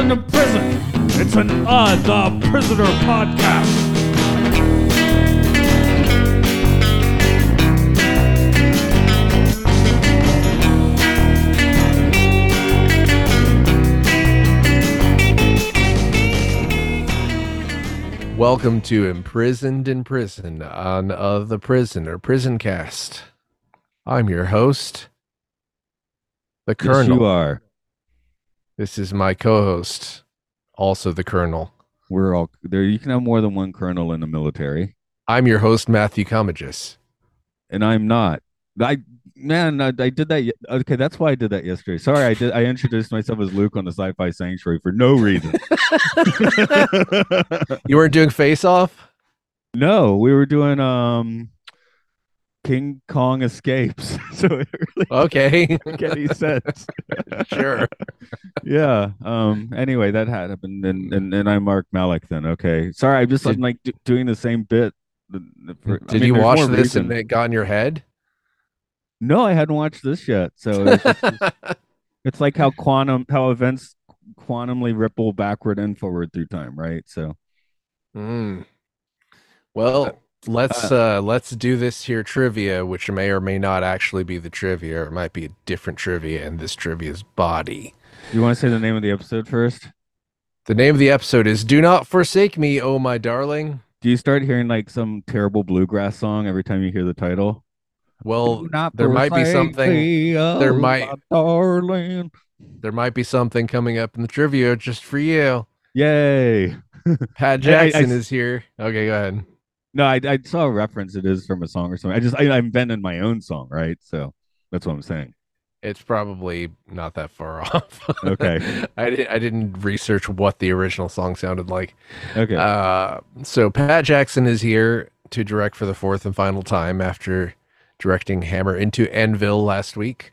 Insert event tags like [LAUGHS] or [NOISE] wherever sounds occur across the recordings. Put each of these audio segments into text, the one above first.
Imprisoned in Prison. It's an Uh the Prisoner podcast. Welcome to Imprisoned in Prison on uh, the Prison or Prison Cast. I'm your host, the Colonel. Yes, you are. This is my co-host, also the Colonel. We're all there. You can have more than one colonel in the military, I'm your host, Matthew Comagis. and I'm not. I man, I, I did that. Okay, that's why I did that yesterday. Sorry, I did. I introduced myself as Luke on the Sci-Fi Sanctuary for no reason. [LAUGHS] [LAUGHS] You weren't doing Face Off? no, we were doing um King Kong escapes, [LAUGHS] so it really [LAUGHS] Okay, make any sense. [LAUGHS] sure. yeah. Um. Anyway, that had happened, and and, and I'm Mark Malik. Then okay. Sorry, I'm just Did- I'm like do, doing the same bit. for- I Did mean, you watch this reason. and it got in your head? No, I hadn't watched this yet. So it's, just- it's like how quantum, how events quantumly ripple backward and forward through time, right? So Mm. Well, let's uh let's do this here trivia, which may or may not actually be the trivia, or it might be a different trivia in this trivia's body. you want to say the name of the episode first? The name of the episode is Do Not Forsake Me, Oh My Darling. Do you start hearing like some terrible bluegrass song every time you hear the title? Well, there might be something me, there oh, might- darling. there might be something coming up in the trivia just for you. Yay! [LAUGHS] Pat I- I- Jackson I- is here. Okay, go ahead. No, I, I saw a reference. It is from a song or something. I just I, I'm inventing my own song, right? So that's what I'm saying. It's probably not that far [LAUGHS] off. Okay. I, di- I didn't research what the original song sounded like. Okay. Uh, so Pat Jackson is here to direct for the fourth and final time after directing Hammer into Anvil last week.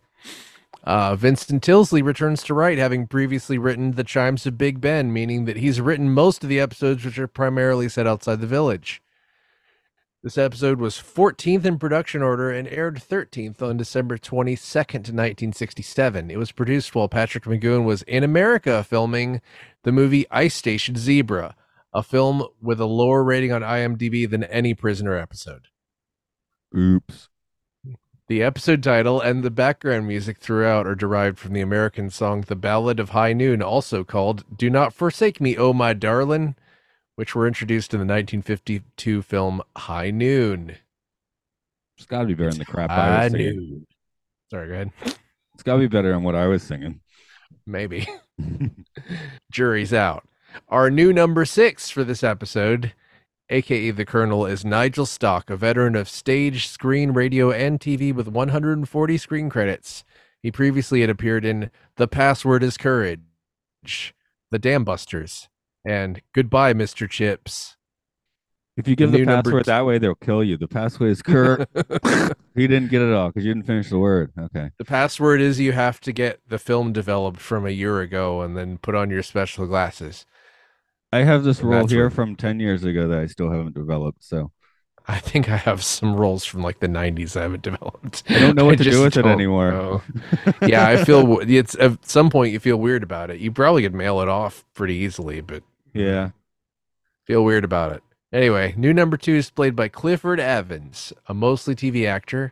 Uh, Vincent Tilsley returns to write, having previously written The Chimes of Big Ben, meaning that he's written most of the episodes which are primarily set outside the village. This episode was 14th in production order and aired 13th on December 22nd, 1967. It was produced while Patrick McGoohan was in America filming the movie Ice Station Zebra, a film with a lower rating on IMDb than any Prisoner episode. Oops. The episode title and the background music throughout are derived from the American song The Ballad of High Noon, also called Do Not Forsake Me, Oh My Darlin', which were introduced in the 1952 film High Noon. It's got to be better than the crap I High was singing. Noon. Sorry, go ahead. It's got to be better than what I was singing. Maybe. [LAUGHS] [LAUGHS] Jury's out. Our new number six for this episode, aka the Colonel, is Nigel Stock, a veteran of stage, screen, radio, and TV with 140 screen credits. He previously had appeared in The Password is Courage, The Dam Busters, and Goodbye, Mr. Chips. If you give the number password t- that way, they'll kill you. The password is Kurt. [LAUGHS] he didn't get it all because you didn't finish the word. Okay. The password is you have to get the film developed from a year ago and then put on your special glasses. I have this And rule here what- from 10 years ago that I still haven't developed. So I think I have some roles from like the 90s I haven't developed. I don't know what [LAUGHS] to do with it anymore. know. yeah, I feel it's at some point you feel weird about it. You probably could mail it off pretty easily, but yeah. feel weird about it. Anyway, new number two is played by Clifford Evans, a mostly TV actor.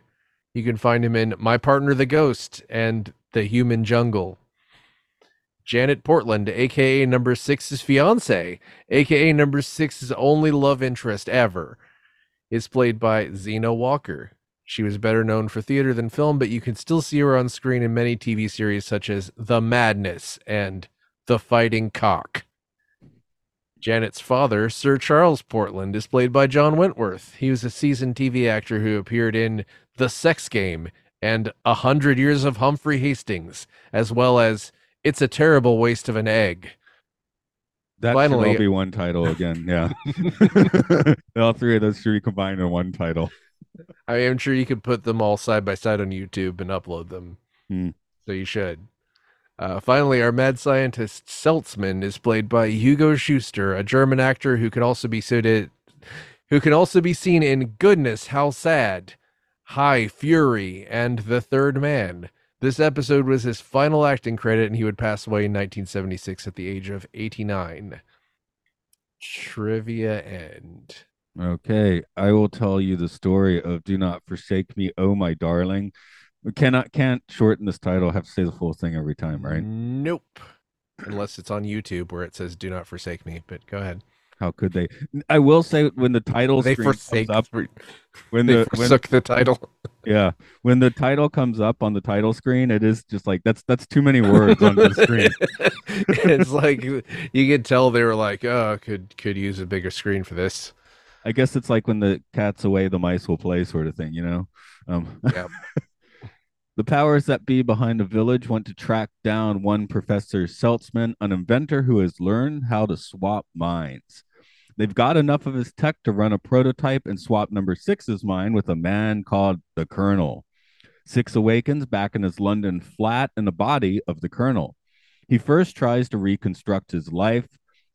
You can find him in My Partner the Ghost and The Human Jungle. Janet Portland, aka number six's fiance, aka number six's only love interest ever, is played by Zena Walker. She was better known for theater than film, but you can still see her on screen in many TV series such as The Madness and The Fighting Cock. Janet's father, Sir Charles Portland, is played by John Wentworth. He was a seasoned TV actor who appeared in The Sex Game and A Hundred Years of Humphrey Hastings, as well as It's a Terrible Waste of an Egg. That Finally- should all be one title again. Yeah. [LAUGHS] [LAUGHS] all three of those should be combined in one title. I am sure you could put them all side by side on YouTube and upload them. Hmm. So you should. Uh, finally, our mad scientist Seltzman is played by Hugo Schuster, a German actor who can also be suited, who can also be seen in Goodness How Sad, High Fury, and The Third Man. This episode was his final acting credit, and he would pass away in 1976 at the age of 89. Trivia end. Okay, I will tell you the story of "Do Not Forsake Me, Oh My Darling." We cannot can't shorten this title. Have to say the full thing every time, right? Nope. Unless it's on YouTube where it says "Do not forsake me." But go ahead. How could they? I will say when the title They forsake. up, when They the when, the title. [LAUGHS] yeah when the title comes up on the title screen, it is just like that's that's too many words on the screen. [LAUGHS] it's like you could tell they were like, "Oh, could could use a bigger screen for this." I guess it's like when the cat's away, the mice will play, sort of thing, you know. Um, Yep. [LAUGHS] the powers that be behind the village want to track down one Professor Seltzman, an inventor who has learned how to swap minds. They've got enough of his tech to run a prototype and swap number six's mind with a man called the Colonel. Six awakens back in his London flat in the body of the Colonel. He first tries to reconstruct his life,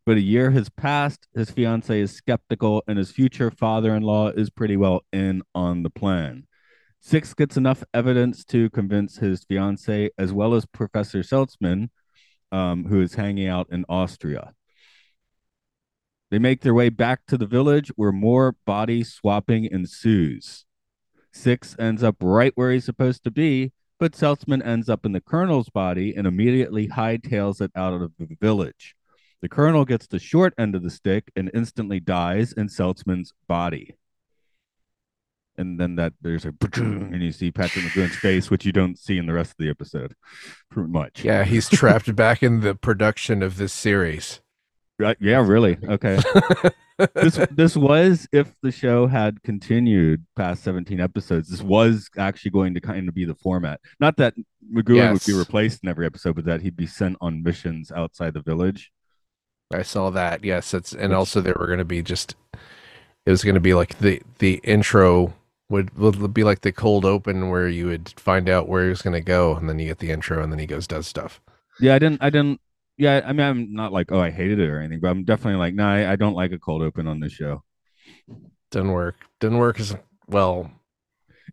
but a year has passed. His fiancee is skeptical, and his future father in law is pretty well in on the plan. Six gets enough evidence to convince his fiancee, as well as Professor Seltzman, um, who is hanging out in Austria. They make their way back to the village where more body swapping ensues. Six ends up right where he's supposed to be, but Seltzman ends up in the colonel's body and immediately hightails it out of the village. The colonel gets the short end of the stick and instantly dies in Seltzman's body. And then that there's a and you see Patrick McGoohan's face, which you don't see in the rest of the episode, pretty much. Yeah, he's trapped [LAUGHS] back in the production of this series. Right. Yeah, really. Okay. [LAUGHS] this this was if the show had continued past 17 episodes, this was actually going to kind of be the format. Not that McGoohan would be replaced in every episode, but that he'd be sent on missions outside the village. I saw that. Yes, it's and also there were going to be just it was going to be like the the intro would would be like the cold open where you would find out where he was going to go and then you get the intro and then he goes does stuff. Yeah, I didn't I didn't yeah, I mean I'm not like, oh, I hated it or anything, but I'm definitely like, nah, I, I don't like a cold open on this show. Didn't work. Didn't work as well.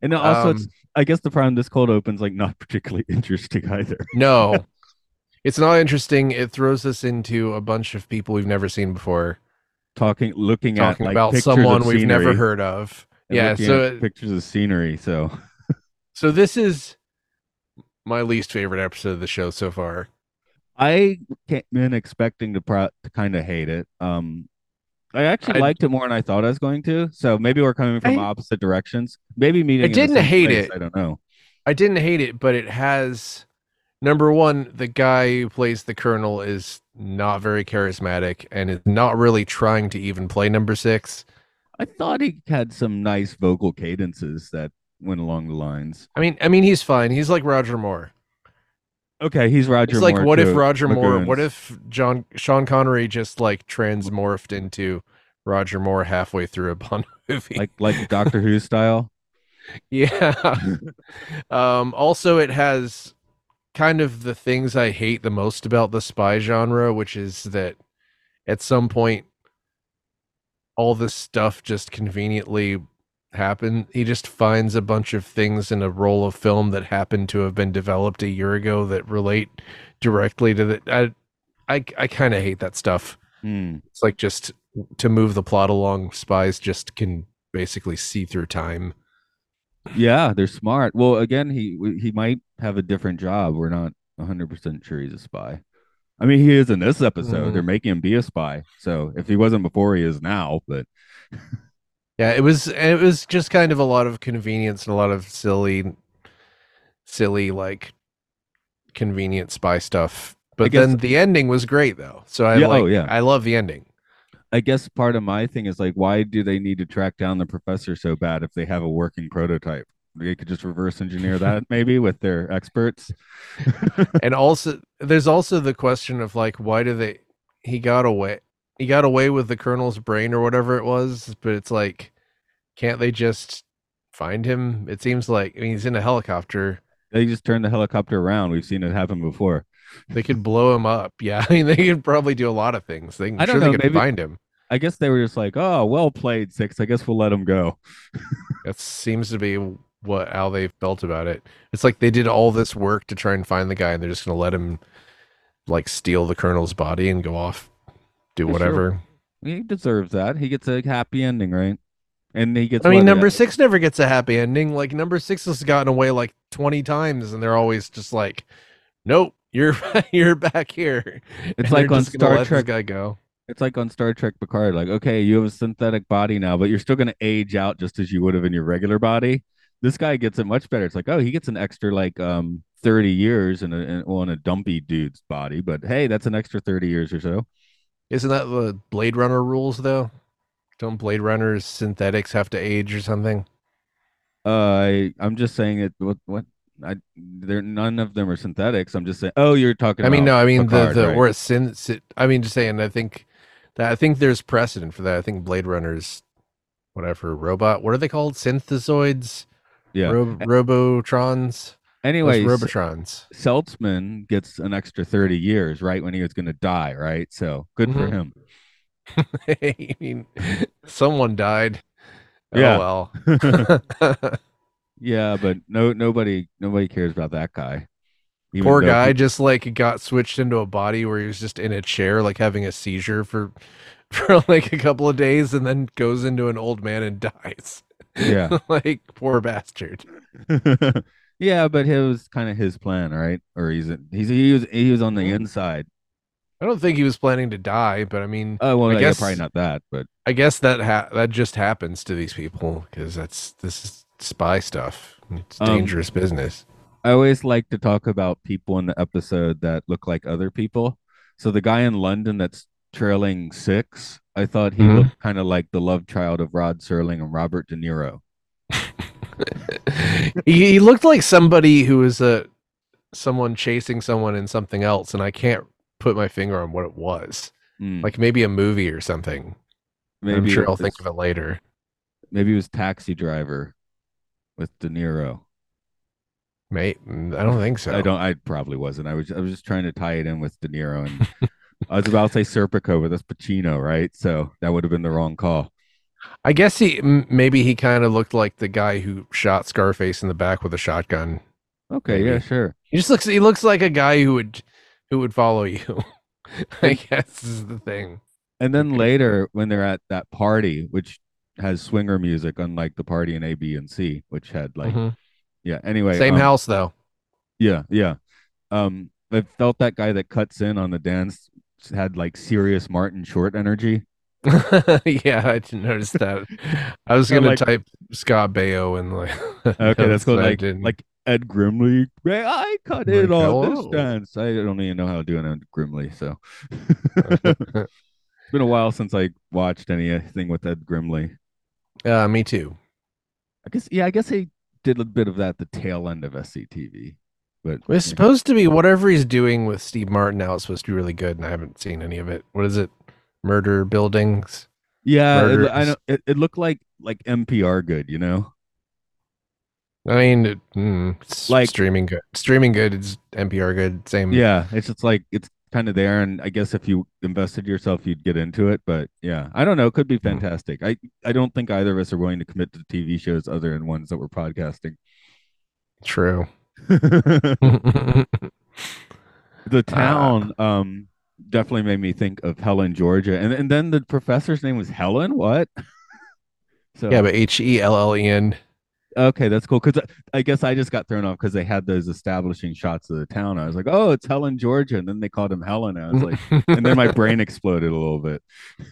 And also it's Um, I guess the problem this cold open's like not [LAUGHS] particularly interesting either. No. [LAUGHS] it's not interesting. It throws us into a bunch of people we've never seen before Talking looking talking at like about someone we've never heard of. Yeah, so pictures of scenery. So so this is my least favorite episode of the show so far. I came in expecting to pro- to kind of hate it. Um, I actually I- liked it more than I thought I was going to. So maybe we're coming from I- opposite directions. Maybe meeting. in the didn't hate place, it. I don't know. I didn't hate it, but it has number one, the guy who plays the colonel is not very charismatic and is not really trying to even play number six. I thought he had some nice vocal cadences that went along the lines. I mean, I mean, he's fine. He's like Roger Moore. Okay, he's Roger. Moore. It's like, Moore what if Roger Moore? What if John Sean Connery just like transmorphed into Roger Moore halfway through a Bond [LAUGHS] movie? like like Doctor Who style? [LAUGHS] Yeah. [LAUGHS] um, also, it has kind of the things I hate the most about the spy genre, which is that at some point, all this stuff just conveniently happened. He just finds a bunch of things in a roll of film that happened to have been developed a year ago that relate directly to the. I, I, I kind of hate that stuff. Hmm. It's like just to move the plot along, spies just can basically see through time. Yeah, they're smart. Well, again, he he might have a different job. We're not 100 percent sure he's a spy. I mean, he is in this episode. Mhm. They're making him be a spy. So if he wasn't before, he is now. But Yeah, it was it was just kind of a lot of convenience and a lot of silly silly like convenient spy stuff. But guess- then the ending was great though. So I Yeah, like oh, yeah. I love the ending. I guess part of my thing is like, why do they need to track down the professor so bad if they have a working prototype? They could just reverse engineer that maybe with their experts. [LAUGHS] and also there's also the question of like why do they he got away he got away with the colonel's brain or whatever it was, but it's like can't they just find him? It seems like I mean he's in a helicopter. They just turn the helicopter around. We've seen it happen before. They could blow him up. [LAUGHS] Yeah, I mean they could probably do a lot of things. They I sure don't they know, could maybe- find him. I guess they were just like, oh, well played, six. I guess we'll let him go. That seems to be what how they felt about it. It's like they did all this work to try and find the guy, and they're just gonna let him like steal the colonel's body and go off, do sure. whatever. He deserves that. He gets a happy ending, right? And he gets. I mean, number six never gets a happy ending. Like number six has gotten away like twenty times, and they're always just like, "Nope, you're [LAUGHS] you're back here." It's And like on Star Trek. guy go. It's like on Star Trek Picard. Like, okay, you have a synthetic body now, but you're still going to age out just as you would have in your regular body. This guy gets it much better. It's like, oh, he gets an extra like um 30 years in a in, on a dumpy dude's body, but hey, that's an extra 30 years or so. Isn't that the Blade Runner rules though? Don't Blade Runners synthetics have to age or something? Uh, I I'm just saying it. What what? I there none of them are synthetics. I'm just saying. Oh, you're talking. I mean, no, I mean Picard, the the right? or syn, sy- I mean, just saying. I think that I think there's precedent for that. I think Blade Runners, whatever robot, what are they called? Synthezoids, yeah. Ro- Robotrons, Anyways, Robotrons. Seltzman gets an extra 30 years right when he was going to die, right? So good for Mhm. him. [LAUGHS] I mean, someone died. Yeah. Oh well. [LAUGHS] [LAUGHS] yeah, but no, nobody, nobody cares about that guy. Even Poor guy he- just like got switched into a body where he was just in a chair, like having a seizure for for like a couple of days, and then goes into an old man and dies. Yeah, [LAUGHS] like poor bastard. [LAUGHS] yeah, but it was kind of his plan, right? Or he's he's he was he was on the Mhm. inside. I don't think he was planning to die, but I mean, Oh well, I yeah, guess- probably not that, but I guess that ha- that just happens to these people because that's this is spy stuff. It's Um, dangerous business. I always like to talk about people in the episode that look like other people. So the guy in London that's trailing six, I thought he Mhm. looked kind of like the love child of Rod Serling and Robert De Niro. [LAUGHS] he, he looked like somebody who was a someone chasing someone in something else, and I can't put my finger on what it was. Mm, Like maybe a movie or something. I'm sure I'll think of it later. Maybe it was Taxi Driver with De Niro. Mate, I don't think so. I don't. I probably wasn't. I was. I was just trying to tie it in with De Niro, and [LAUGHS] I was about to say Serpico, but that's Pacino, right? So that would have been the wrong call. I guess he m- maybe he kind of looked like the guy who shot Scarface in the back with a shotgun. Okay, yeah, sure. He just looks. He looks like a guy who would who would follow you. [LAUGHS] I guess is the thing. And then later, when they're at that party, which has swinger music, unlike the party in A, B, and C, which had like, Mhm. yeah. Anyway, Same um, house though. Yeah, yeah. Um, I felt that guy that cuts in on the dance had like serious Martin Short energy. [LAUGHS] yeah, I didn't notice that. I was [LAUGHS] gonna like- type Scott Baio and like. [LAUGHS] Okay, that's cool. Like, like Ed Grimley. I cut Like, on this dance? I don't even know how to do an Ed Grimley, so it's been a while since I watched anything with Ed Grimley. uh, me too. I guess, yeah, I guess he did a bit of that the tail end of SCTV, but It's supposed to be whatever he's doing with Steve Martin now It's supposed to be really good, and I haven't seen any of it. What is it? Murder buildings. yeah, it, I know it, it looked like like NPR good, you know. I mean, it, mm, it's Like- streaming good. Streaming good is NPR good. Same. Yeah, it's just like it's kind of there, and I guess if you invested yourself, you'd get into it. But yeah, I don't know. It could be fantastic. I I don't think either of us are willing to commit to TV shows other than ones that we're podcasting. True. The town um definitely made me think of Helen, Georgia, and and then the professor's name was Helen. What? [LAUGHS] so yeah, but H E L L E N. okay, that's cool. Because I guess I just got thrown off because they had those establishing shots of the town. I was like, oh, it's Helen, Georgia, and then they called him Helen. I was like, [LAUGHS] and then my brain exploded a little bit.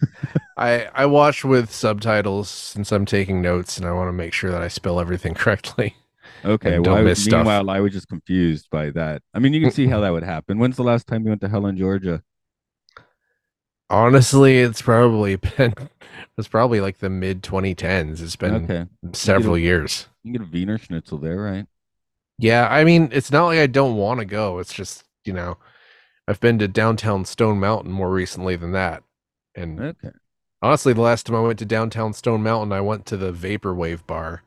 [LAUGHS] I I watch with subtitles since I'm taking notes, and I want to make sure that I spell everything correctly. Okay, well, I, miss stuff. meanwhile, I was just confused by that. I mean, you can see how that would happen. When's the last time you went to Helen, Georgia? Honestly, it's probably [LAUGHS] been it's probably like the mid 2010s. It's been Okay, several years. you can get a Wiener Schnitzel there, right? Yeah, I mean, it's not like I don't want to go. It's just, you know, I've been to downtown Stone Mountain more recently than that. And Okay. honestly, the last time I went to downtown Stone Mountain, I went to the Vaporwave bar.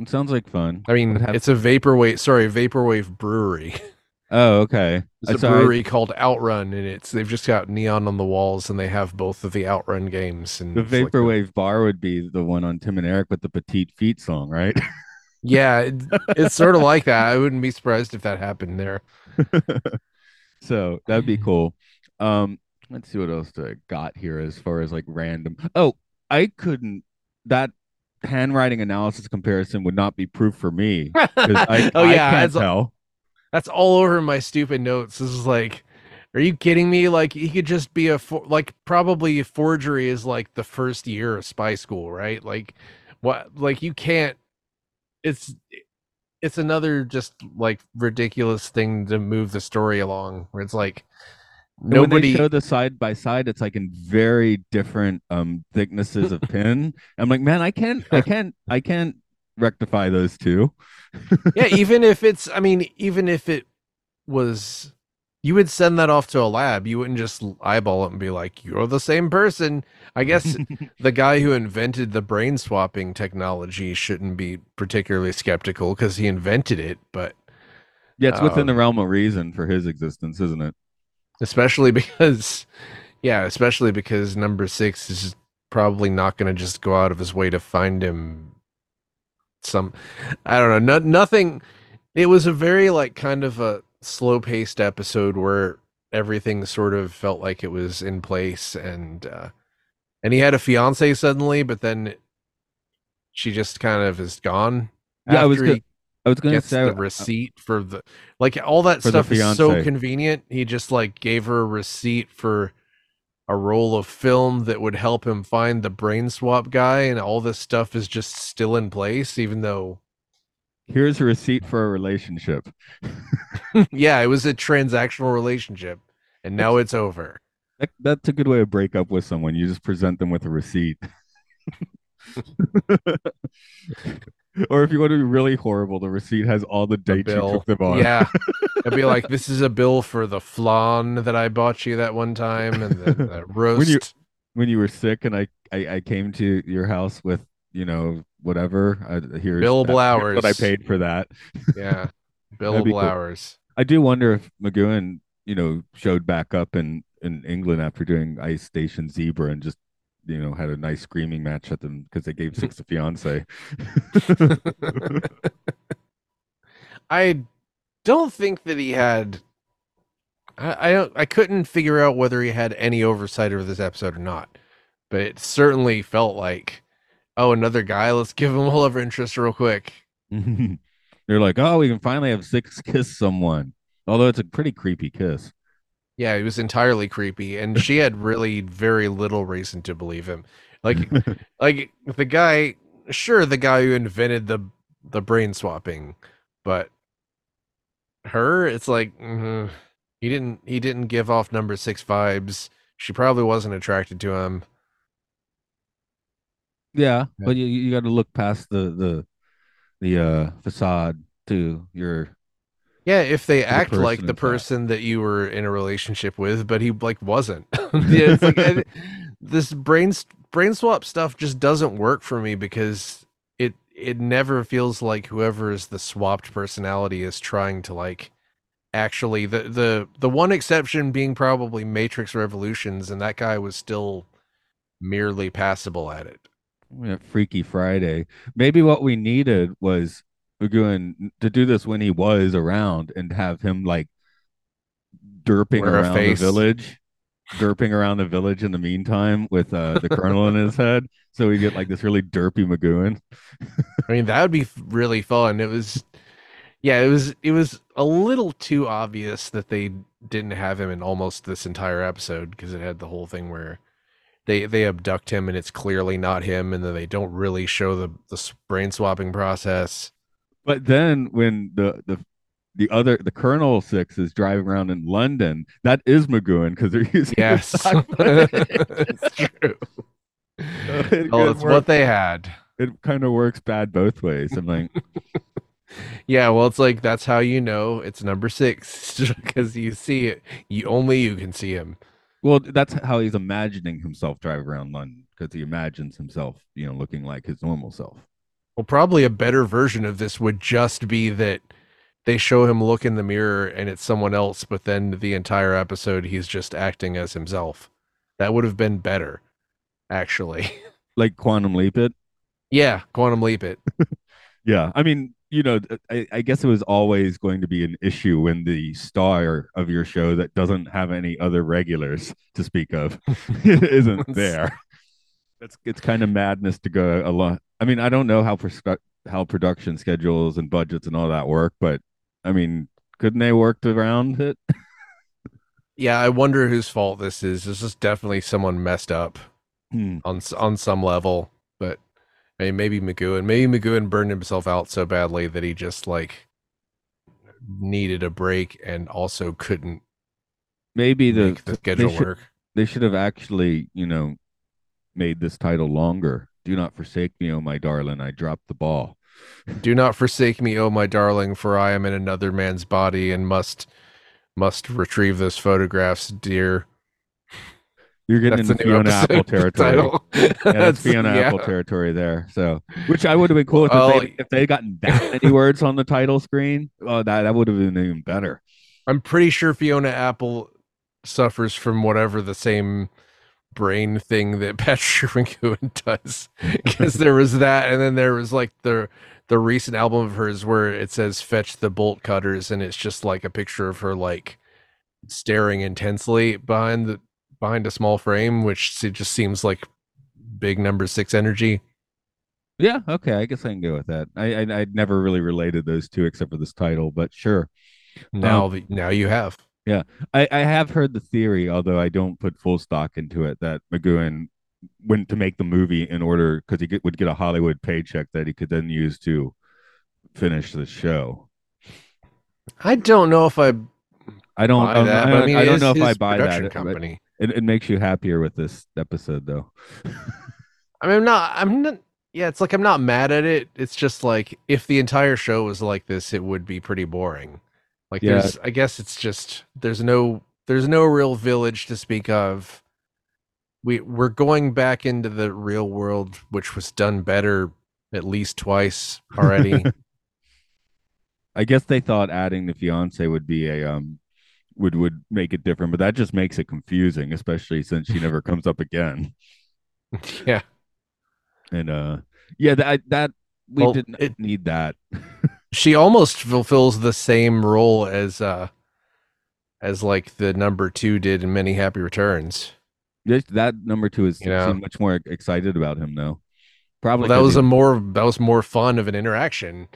It sounds like fun. I mean, it's a Vaporwave, sorry, Vaporwave brewery. [LAUGHS] Oh, okay. It's a So I- brewery called Outrun, and it's they've just got neon on the walls, and they have both of the Outrun games. And The it's like vaporwave bar would be the one on Tim and Eric with the petite feet song, right? [LAUGHS] Yeah, it, it's sort of like that. I wouldn't be surprised if that happened there. [LAUGHS] so that'd be cool. Um, let's see what else I got here as far as like random. Oh, I couldn't that handwriting analysis comparison would not be proof for me. [LAUGHS] I, oh I yeah, that's, tell. that's all over my stupid notes. This is like, are you kidding me? Like he could just be a for, like probably forgery is like the first year of spy school, right? Like what? Like you can't. It's it's another just like ridiculous thing to move the story along. Where it's like And when nobody. they show the side by side, it's like in very different um thicknesses of [LAUGHS] pin. I'm like, man, I can't, I can't, I can't rectify those two. [LAUGHS] yeah, even if it's, I mean, even if it was, you would send that off to a lab. You wouldn't just eyeball it and be like, you're the same person. I guess [LAUGHS] the guy who invented the brain swapping technology shouldn't be particularly skeptical because he invented it, but Yeah, it's within Um, the realm of reason for his existence, isn't it? Especially [LAUGHS] because, yeah, especially because number six is probably not going to just go out of his way to find him some, I don't know, no, nothing. It was a very like kind of a slow paced episode where everything sort of felt like it was in place and, uh, and he had a fiance suddenly, but then she just kind of is gone. Yeah, I was he I was going to say the uh, receipt for the like all that stuff is so convenient. He just like gave her a receipt for a roll of film that would help him find the brain swap guy, and all this stuff is just still in place, even though here's a receipt for a relationship. [LAUGHS] yeah, it was a transactional relationship, and now it's over. That, that's a good way to break up with someone. You just present them with a receipt. [LAUGHS] [LAUGHS] or if you want to be really horrible, the receipt has all the The dates you took them on. yeah, [LAUGHS] it'd be like this is a bill for the flan that I bought you that one time, and the, the roast. [LAUGHS] When you when you were sick and I, I, I came to your house with, you know whatever. I, here's that- here's what I paid for that. yeah, be billable cool. I do wonder if McGoohan, you know, showed back up in in England after doing Ice Station Zebra and just, you know, had a nice screaming match at them because they gave six [LAUGHS] to fiance. [LAUGHS] I don't think that he had. I, I don't. I couldn't figure out whether he had any oversight over this episode or not, but it certainly felt like, oh, another guy. Let's give him a love interest real quick. [LAUGHS] They're like, oh, we can finally have six kiss someone. Although it's a pretty creepy kiss. Yeah, he was entirely creepy, and she had really very little reason to believe him. Like, [LAUGHS] like the guy. Sure, the guy who invented the the brain swapping, but her, it's like mhm, he didn't he didn't give off number six vibes. She probably wasn't attracted to him. Yeah, Yeah. but you you got to look past the the the uh facade to your Yeah, if they the act like the person that you were in a relationship with, but he like wasn't. [LAUGHS] Yeah, like, I- [LAUGHS] this brain brain swap stuff just doesn't work for me because it it never feels like whoever is the swapped personality is trying to like actually the the the one exception being probably Matrix Revolutions, and that guy was still merely passable at it. Freaky Friday. Maybe what we needed was McGoohan to do this when he was around and have him like derping Wear around the village, derping around the village in the meantime with uh, the colonel in his head. So we get like this really derpy McGoohan. [LAUGHS] I mean, that would be really fun. It was, yeah, it was. It was a little too obvious that they didn't have him in almost this entire episode because it had the whole thing where they they abduct him and it's clearly not him, and then they don't really show the the brain swapping process. But then when the the the other the Colonel Six is driving around in London, that is McGoohan because they're using Yes, [LAUGHS] it's true. [LAUGHS] It Oh, it's work- what they had. it kind of works bad both ways. I'm like, [LAUGHS] Yeah, well, it's like that's how you know it's number six because you see it. You only you can see him. well, that's how he's imagining himself driving around London because he imagines himself, you know, looking like his normal self. Well, probably a better version of this would just be that they show him look in the mirror and it's someone else, but then the entire episode he's just acting as himself. That would have been better, actually. [LAUGHS] Like Quantum Leap it. yeah, Quantum Leap it. [LAUGHS] Yeah, I mean, you know, I, I guess it was always going to be an issue when the star of your show that doesn't have any other regulars to speak of [LAUGHS] isn't there. It's it's kind of madness to go a lot. I mean, I don't know how how production schedules and budgets and all that work, but I mean, couldn't they worked around it? [LAUGHS] Yeah, I wonder whose fault this is. This is definitely someone messed up Hmm. on on some level, but I mean, maybe McGoohan. Maybe McGoohan burned himself out so badly that he just like needed a break and also couldn't Maybe the make the schedule should- work. they should have actually, you know, made this title longer. Do not forsake me, oh my darling. I dropped the ball. [LAUGHS] Do not forsake me, oh my darling, for I am in another man's body and must must retrieve those photographs, dear. You're getting That's into Fiona Apple territory. title. Yeah, that's [LAUGHS] Fiona yeah. Apple territory there. So, which I would have been cool if, Well, they if they had gotten that many [LAUGHS] words on the title screen. Oh, that that would have been even better. I'm pretty sure Fiona Apple suffers from whatever the same brain thing that [LAUGHS] Patrick McGoohan [LAUGHS] does. Because there was that, and then there was like the the recent album of hers where it says "Fetch the bolt cutters," and it's just like a picture of her like staring intensely behind the behind a small frame, which it just seems like big number six energy. Yeah, okay, I guess I can go with that. I, I I'd never really related those two except for this title, but sure. Now, um, the, now you have. I, I have heard the theory, although I don't put full stock into it, that McGoohan went to make the movie in order because he get, would get a Hollywood paycheck that he could then use to finish the show. I don't know if I I don't. buy um, that, I, I mean, I don't know if I buy that. company. It, it makes you happier with this episode, though. I mean, I'm not. I'm not. Yeah, it's like I'm not mad at it. It's just like if the entire show was like this, it would be pretty boring. Like Yeah. there's, I guess it's just there's no there's no real village to speak of. We we're going back into the real world, which was done better at least twice already. [LAUGHS] I guess they thought adding the fiance would be a um would would make it different, but that just makes it confusing, especially since she never comes up again. [LAUGHS] yeah, And uh, yeah, that that we Well, didn't it- need that. [LAUGHS] she almost fulfills the same role as uh as like the number two did in Many Happy Returns. That number two is You know? much more excited about him though. Probably Well, that was he- a more that was more fun of an interaction.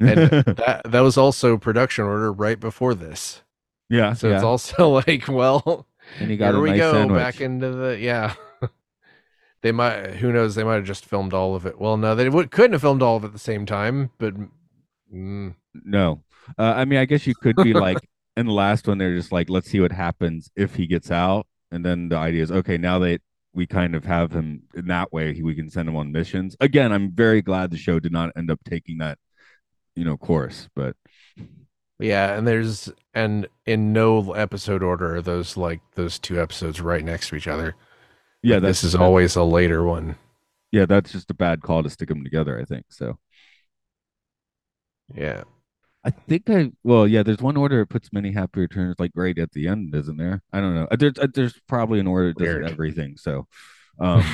and [LAUGHS] that that was also production order right before this. yeah. So yeah. it's also [LAUGHS] like, well, and he got here we nice go sandwich. back into the yeah. [LAUGHS] they might who knows they might have just filmed all of it. Well, no, they would, couldn't have filmed all of it at the same time, but mm, No, uh, I mean, I guess you could be like [LAUGHS] in the last one. They're just like, let's see what happens if he gets out, and then the idea is, okay, now that we kind of have him in that way, he- we can send him on missions. Again, I'm very glad the show did not end up taking that, you know, course. But yeah, and there's and in no episode order are those like those two episodes right next to each other. yeah, this is always a later one. yeah, that's just a bad call to stick them together. I think so. Yeah. I think I well, yeah. There's one order that puts many happy returns like right at the end, isn't there? I don't know. Uh, There's uh, there's probably an order that does Weird. everything. So, [LAUGHS] um,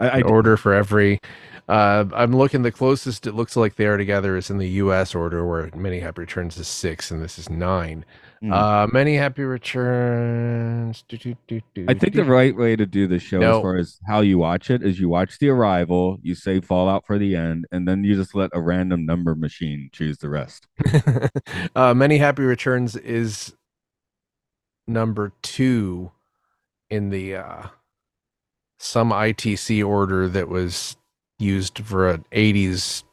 I, I order for every uh i'm looking the closest it looks like they are together is in the us order where many happy returns is six and this is nine Hmm. uh many happy returns do, do, do, I think the right way to do the show No. as far as how you watch it is you watch the arrival, you say Fallout for the end, and then you just let a random number machine choose the rest. [LAUGHS] uh many happy returns is number two in the uh some itc order that was used for an 80s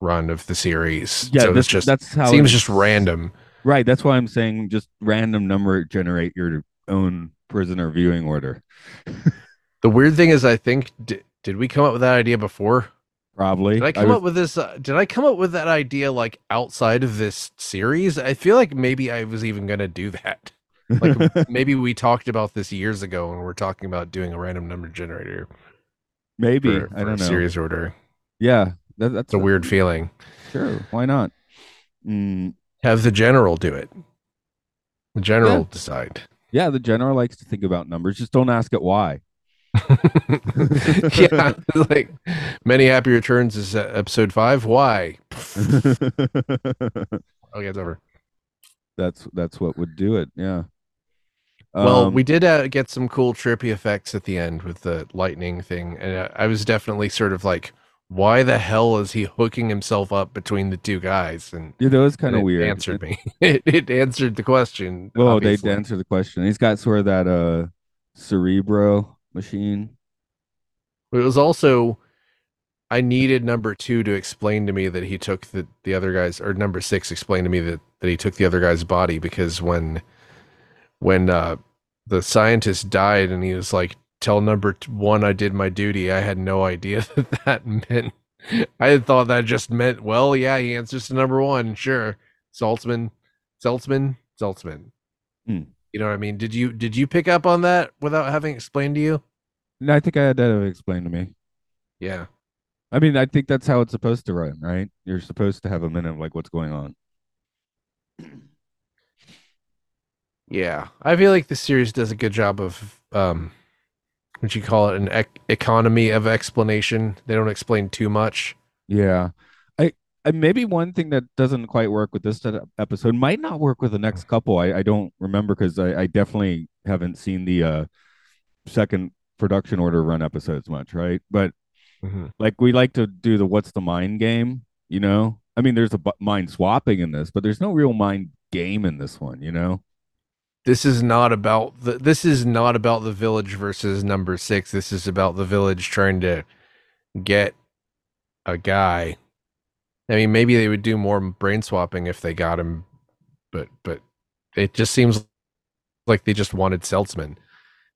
run of the series Yeah, so that's it's just that's how it seems just random Right, that's why I'm saying just random number generate your own prisoner viewing order. The weird thing is, I think did, did we come up with that idea before? Probably. Did I come was- up with this? Uh, did I come up with that idea like outside of this series? I feel like maybe I was even gonna do that. Like [LAUGHS] maybe we talked about this years ago when we're talking about doing a random number generator maybe for, I for don't know. series order. Yeah, that, that's It's a weird feeling. Sure, why not? Mm, Have the general do it. The general Yeah. decide. yeah, the general likes to think about numbers. Just don't ask it why. [LAUGHS] [LAUGHS] yeah, [LAUGHS] like many happy returns is uh, episode five. Why? Okay, it's over. that's that's what would do it. Yeah. Well, Um, we did uh, get some cool trippy effects at the end with the lightning thing, and uh, I was definitely sort of like, "Why the hell is he hooking himself up between the two guys?" And yeah, that was kind of weird. Answered me. [LAUGHS] it, it answered the question. Well, they answered the question. He's got sort of that uh cerebro machine. It was also I needed number two to explain to me that he took the, the other guy's or number six explained to me that, that he took the other guy's body because when when uh the scientist died and he was like tell number one I did my duty I had no idea [LAUGHS] that that meant I thought that just meant well yeah he answers to number one sure Saltzman Saltzman Saltzman Hmm. you know what I mean did you did you pick up on that without having explained to you No, I think I had that explained to me. yeah I mean, I think that's how it's supposed to run, right? You're supposed to have a minute of like what's going on. Yeah, I feel like the series does a good job of um, what you call it, an ec- economy of explanation. They don't explain too much. Yeah. I, I maybe one thing that doesn't quite work with this episode might not work with the next couple. I, I don't remember because I, I definitely haven't seen the uh second production order run episodes much, right? But like we like to do the what's the mind game, you know? I mean, there's a mind swapping in this, but there's no real mind game in this one, you know? This is not about the. This is not about the village versus number six. This is about the village trying to get a guy. I mean, maybe they would do more brain swapping if they got him, but but it just seems like they just wanted Seltzman.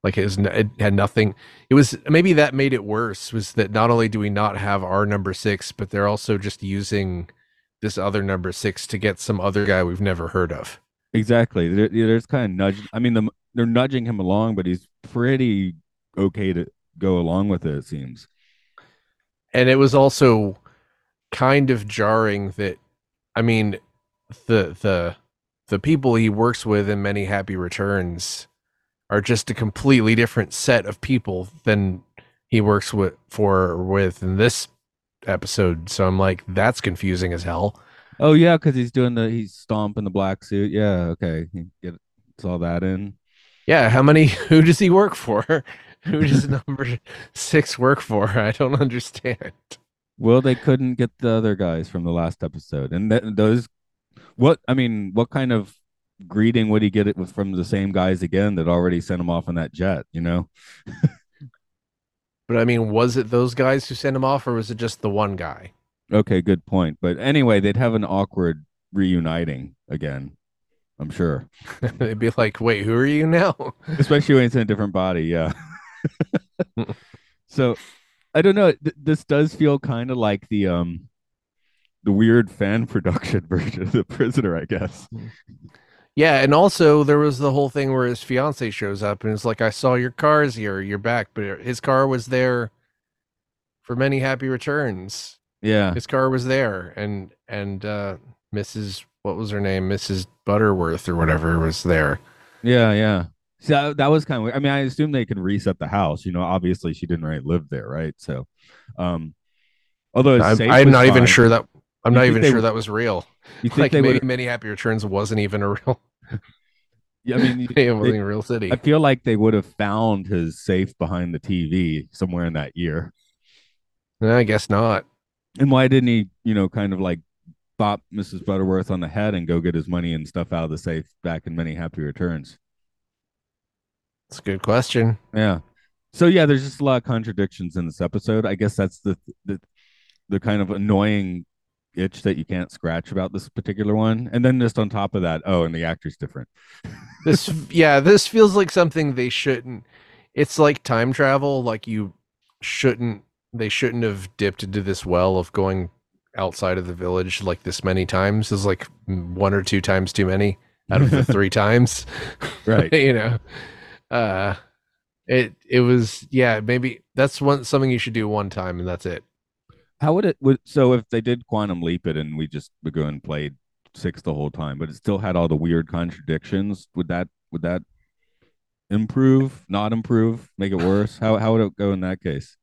Like it, was, it had nothing. It was maybe that made it worse. Was that not only do we not have our number six, but they're also just using this other number six to get some other guy we've never heard of. Exactly. There's kind of nudge. I mean, the, they're nudging him along, but he's pretty okay to go along with it, it seems. and it was also kind of jarring that i mean the the the people he works with in many happy returns are just a completely different set of people than he works with for with in this episode so i'm like that's confusing as hell Oh yeah, because he's doing the he's stomping the black suit. Yeah, okay. He get saw that in. yeah how many [LAUGHS] who does he work for [LAUGHS] who does number six work for i don't understand Well, they couldn't get the other guys from the last episode, and th- those. What I mean, what kind of greeting would he get it with from the same guys again that already sent him off on that jet? You know, [LAUGHS] but i mean was it those guys who sent him off or was it just the one guy okay, good point. But anyway, they'd have an awkward reuniting again. I'm sure, [LAUGHS] They'd be like, "Wait, who are you now?" [LAUGHS] especially when it's in a different body. Yeah. [LAUGHS] so, I don't know. Th- this does feel kind of like the um, the weird fan production version of the prisoner, I guess. yeah, and also there was the whole thing where his fiance shows up and it's like, "I saw your cars here, you're back," but his car was there for many happy returns. Yeah. His car was there, and and uh, Mrs. What was her name? Mrs. Butterworth or whatever was there. Yeah, yeah. So that, that was kind of weird. I mean, I assume they can reset the house. You know, obviously she didn't really live there, right? So, um, although I'm, I'm not even sure that I'm You not even they sure that was real. You think Like they maybe many happy returns wasn't even a real. [LAUGHS] Yeah, I mean, [LAUGHS] you- it wasn't they- a real city. I feel like they would have found his safe behind the TV somewhere in that year. I guess not. And why didn't he, you know, kind of like bop Mrs. Butterworth on the head and go get his money and stuff out of the safe back in many happy returns? It's a good question. Yeah. So yeah, there's just a lot of contradictions in this episode. I guess that's the the the kind of annoying itch that you can't scratch about this particular one. And then just on top of that, oh, and the actor's different. [LAUGHS] This, yeah, this feels like something they shouldn't. It's like time travel. Like you shouldn't. They shouldn't have dipped into this well of going outside of the village like this many times. Is like one or two times too many out of the [LAUGHS] three times. Right. [LAUGHS] you know. Uh, it it was yeah maybe that's one something you should do one time and that's it. How would it would so if they did quantum leap it and we just would go and played six the whole time, but it still had all the weird contradictions, would that would that improve, not improve, make it worse? How how would it go in that case?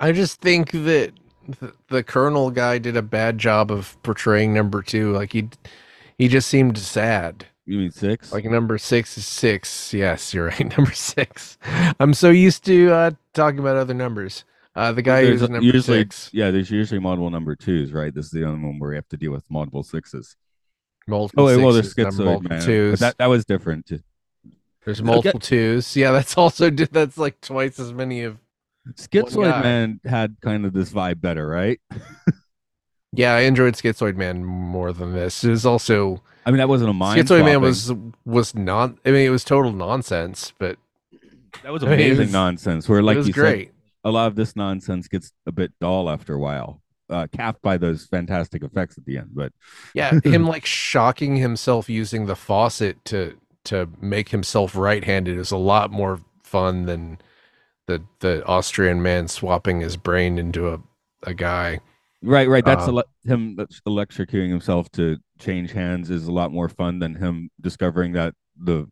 I just think that the, the Colonel guy did a bad job of portraying number two. Like he he just seemed sad. You mean six? Like number six is six. Yes, you're right. [LAUGHS] Number six. I'm so used to uh, talking about other numbers. Uh, the guy There's who's number usually, six, yeah, there's usually multiple number twos, right? This is the only one where we have to deal with multiple sixes. multiple Oh, wait, well, there's sixes, schizoid multiple man. twos. But that, that was different. there's multiple twos. Yeah, that's [LAUGHS] also that's like twice as many of. Schizoid man had kind of this vibe better, right? [LAUGHS] Yeah, I enjoyed Schizoid Man more than this. It was also I mean, that wasn't a mind. Schizoid Man was was not. I mean, it was total nonsense, but that was [LAUGHS] I mean, amazing was- nonsense. Where like it was you great. said, a lot of this nonsense gets a bit dull after a while, uh, capped by those fantastic effects at the end. But Yeah, [LAUGHS] him like shocking himself using the faucet to to make himself right-handed is a lot more fun than the the Austrian man swapping his brain into a a guy. right, right, that's Uh, ele- him electrocuting himself to change hands is a lot more fun than him discovering that the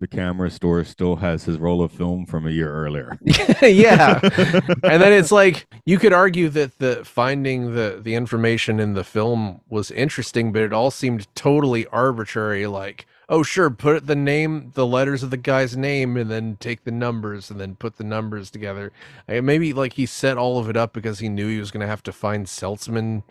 the camera store still has his roll of film from a year earlier. [LAUGHS] yeah. [LAUGHS] and then it's like you could argue that the finding the the information in the film was interesting but it all seemed totally arbitrary like oh sure put the name the letters of the guy's name and then take the numbers and then put the numbers together. Maybe like he set all of it up because he knew he was going to have to find seltzman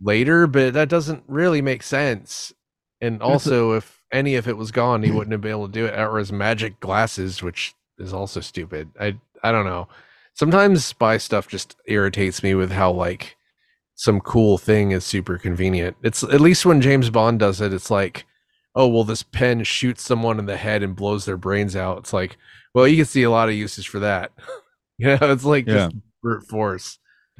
later but that doesn't really make sense. And also if any of it was gone he [CLEARS THROAT] wouldn't have been able to do it. Or his magic glasses which is also stupid. I i don't know. Sometimes spy stuff just irritates me with how like some cool thing is super convenient. It's at least when james bond does it it's like oh well this pen shoots someone in the head and blows their brains out it's like well you can see a lot of uses for that [LAUGHS] you know it's like just brute force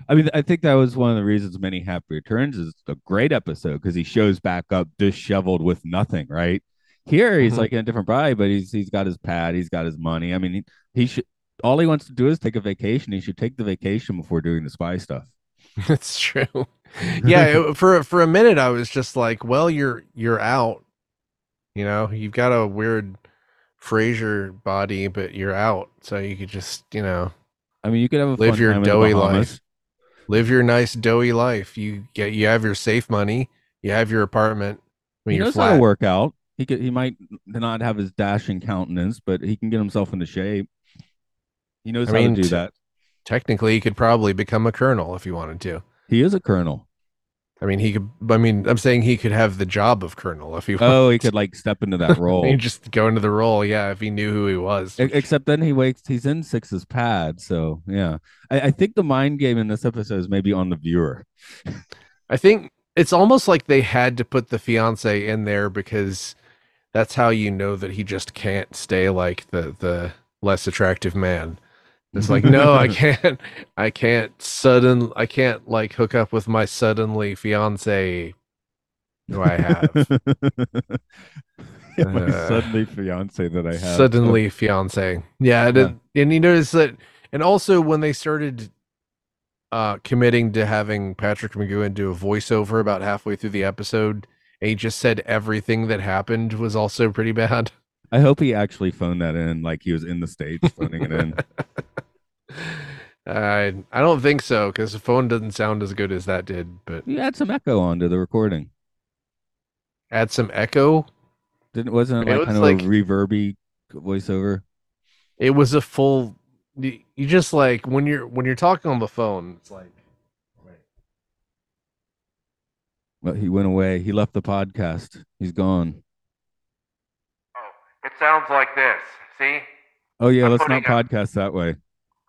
I mean, I think that was one of the reasons many happy returns is a great episode because he shows back up disheveled with nothing, right? Here he's Mhm. like in a different body, but he's he's got his pad, he's got his money. I mean, he, he should all he wants to do is take a vacation. He should take the vacation before doing the spy stuff. [LAUGHS] That's true. [LAUGHS] Yeah, it- for for a minute I was just like, well, you're you're out. You know, you've got a weird Fraser body, but you're out, so you could just you know I mean, you could have a live fun your doughy life, live your nice doughy life. You get you have your safe money, you have your apartment. When He you're knows how to work out. He could he might not have his dashing countenance, but he can get himself into shape. He knows I how mean, to do t- that. technically, he could probably become a colonel if he wanted to. He is a colonel. I mean, he could. I mean, I'm saying he could have the job of colonel if he. Oh, he could like step into that [LAUGHS] role. He just go into the role, yeah. If he knew who he was, Except then he wakes. He's in Six's pad, so yeah. I, I think the mind game in this episode is maybe on the viewer. I think it's almost like they had to put the fiance in there because that's how you know that he just can't stay like the the less attractive man. It's like, no, I [LAUGHS] can't I can't sudden I can't like hook up with my suddenly fiance [LAUGHS] who I have. yeah, my Uh, suddenly fiance that I have. suddenly fiance. Yeah, and, it- and you notice that and also when they started uh committing to having Patrick McGoohan do a voiceover about halfway through the episode, and he just said everything that happened was also pretty bad. I hope he actually phoned that in, like he was in the states phoning it in. [LAUGHS] I I don't think so because the phone doesn't sound as good as that did. But You add some echo onto the recording. add some echo. Didn't wasn't it It like was kind like- of a reverby voiceover? It was a full. You you just like when you're when you're talking on the phone, it's like. Well, he went away. He left the podcast. He's gone. Oh, it sounds like this. See, Oh yeah, I'm let's not putting podcast that way.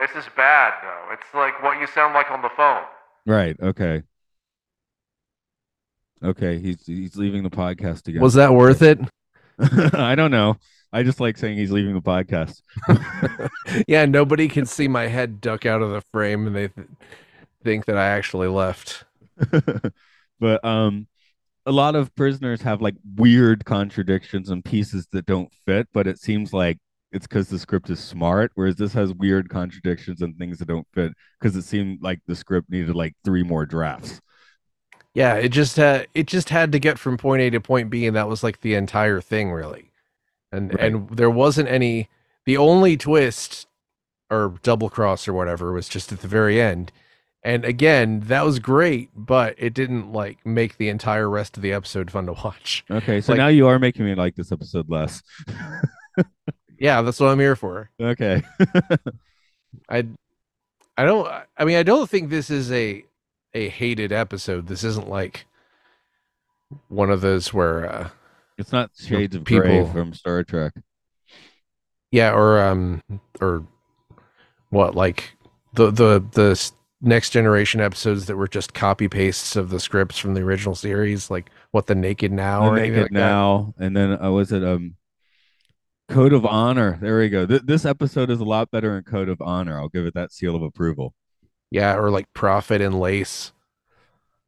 This is bad though. It's like what you sound like on the phone. Right. Okay. Okay. He's he's leaving the podcast again. Was that worth it? [LAUGHS] I don't know. I just like saying he's leaving the podcast. [LAUGHS] yeah, nobody can see my head duck out of the frame, and they th- think that I actually left. [LAUGHS] but um a lot of prisoners have like weird contradictions and pieces that don't fit, but it seems like it's because the script is smart, whereas this has weird contradictions and things that don't fit because it seemed like the script needed like three more drafts. Yeah, it just had it just had to get from point A to point B, and that was like the entire thing, really. And Right. and there wasn't any. The only twist or double cross or whatever was just at the very end, And again, that was great, but it didn't like make the entire rest of the episode fun to [LAUGHS] watch. Okay, so Like- now you are making me like this episode less. [LAUGHS] Yeah, that's what I'm here for. okay. [LAUGHS] I I don't I mean I don't think this is a a hated episode. This isn't like one of those where uh It's not Shades of people- Grey from Star Trek. yeah, or um or what like the the the next generation episodes that were just copy pastes of the scripts from the original series like what the naked now The or Naked like that. Now, and then uh, was it um Code of Honor? There we go. Th- this episode is a lot better in Code of Honor. I'll give it that seal of approval. Yeah, or like profit and Lace.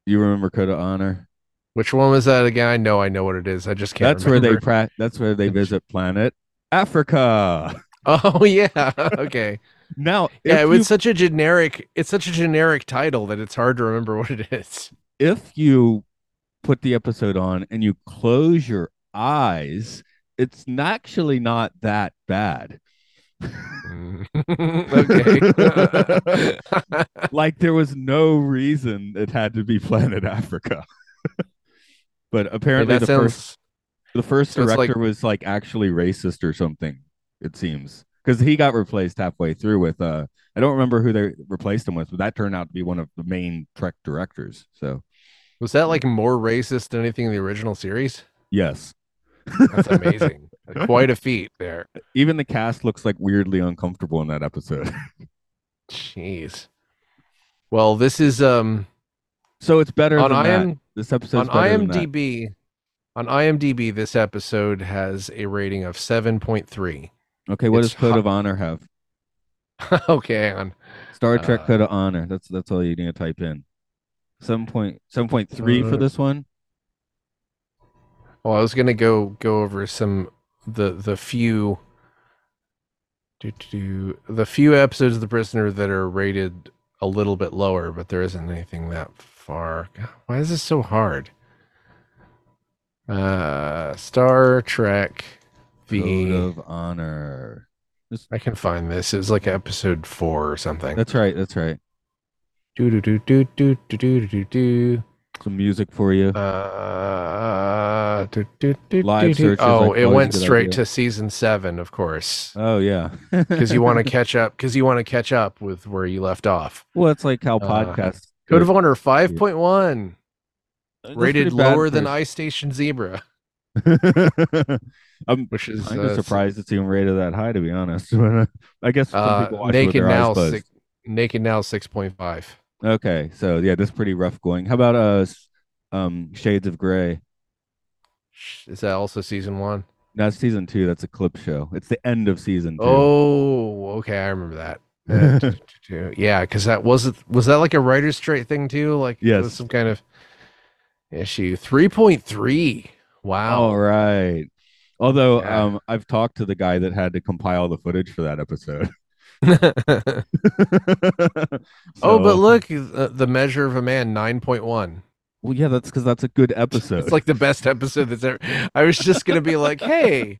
You remember Code of Honor? Which one was that again? I know I know what it is. I just can't That's where they pra- That's where they visit planet Africa. [LAUGHS] Oh yeah. [LAUGHS] okay. Now, Yeah, it was you- such a generic it's such a generic title that it's hard to remember [LAUGHS] what it is. if you put the episode on and you close your eyes, it's actually not that bad. [LAUGHS] okay. [LAUGHS] like there was no reason it had to be planet Africa. [LAUGHS] but apparently that the sounds first the first it's like- director was like actually racist or something, it seems. Because he got replaced halfway through with uh I don't remember who they replaced him with, but that turned out to be one of the main Trek directors. So was that like more racist than anything in the original series? yes. That's amazing. [LAUGHS] Quite a feat there. Even the cast looks like weirdly uncomfortable in that episode. Jeez. Well, this is um so it's better on than that. This episode's on better than that. IMDb. On IMDb, this episode has a rating of seven point three. Okay, what it's does Code hot- of Honor have? [LAUGHS] okay, on. Star Trek Uh, Code of Honor. That's that's all you need to type in. Seven point seven point three for Uh, this one. Well, I was gonna go go over some the the few do, do, the few episodes of The Prisoner that are rated a little bit lower, but there isn't anything that far. God, why is this so hard? Uh, Star Trek. The Code of Honor. I can find this. It was like episode four or something. That's right. That's right. Do do do do do do do do do. Some music for you. Uh, do, do, do, Live search Oh, like, it went straight idea. to season seven, of course, oh yeah. [LAUGHS] because you want to [LAUGHS] catch up. Because you want to catch up with where you left off. well, it's like how Uh, podcasts Code of Honor five point one, rated lower than Ice Station Zebra, [LAUGHS] I'm which is kind uh, surprised it's even rated that high, to be honest. Uh, I guess some Uh, people watch Naked now, six, Naked now six point five. Okay, so yeah, this is pretty rough going. How about uh, um, Shades of Gray? Is that also season one? That's season two. That's a clip show. It's the end of season two. Oh, okay, I remember that. Uh, [LAUGHS] yeah, because that was it. Was that like a writer's straight thing too? Like, Yes. some kind of issue. Three point three. Wow. All right. Although Yeah. um, I've talked to the guy that had to compile the footage for that episode. [LAUGHS] [LAUGHS] oh, but look, uh, the measure of a man, nine point one. Well, yeah, that's because that's a good episode. It's like the best episode that's ever. I was just gonna be like, [LAUGHS] hey,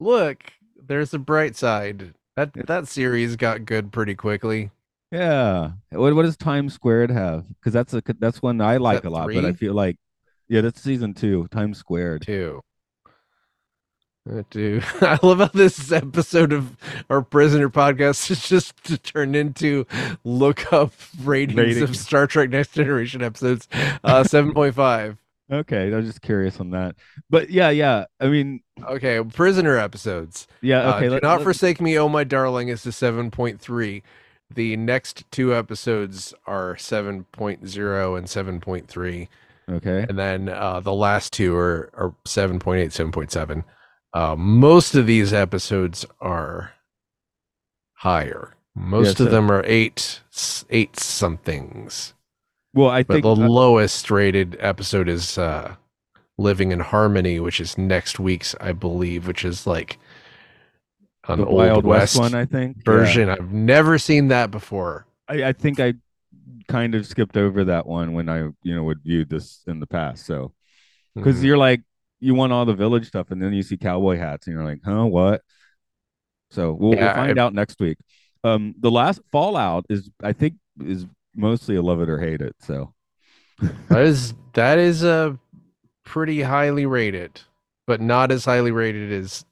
look, there's a bright side. That that series got good pretty quickly. yeah. What what does Time Squared have? Because that's a that's one I like that a lot, but I feel like yeah, that's season two. Time Squared. too. Uh, Dude, [LAUGHS] I love how this episode of our prisoner podcast is just to turn into look up ratings, of Star Trek Next Generation episodes. Uh, [LAUGHS] seven point five. Okay, I was just curious on that. But yeah, yeah. I mean, Okay, prisoner episodes. yeah. Uh, Okay, Do not let- forsake me, oh my darling, is the seven point three. The next two episodes are 7.0 and 7.3. okay. and then uh, the last two are, are 7.8 7.7 uh, most of these episodes are higher most Yeah, of them are eight eight somethings Well, I but think the uh, lowest rated episode is uh, living in harmony which is next week's i believe which is like an the old Wild west, West one, I think. Yeah. version i've never seen that before I, I think I kind of skipped over that one when I, you know, would view this in the past. So because Mhm. you're like, you want all the village stuff, and then you see cowboy hats, and you're like, huh, what? So we'll, Yeah, we'll find I- out next week. Um, the last Fallout is, I think, is mostly a love it or hate it. So [LAUGHS] That is that is a pretty highly rated, but not as highly rated as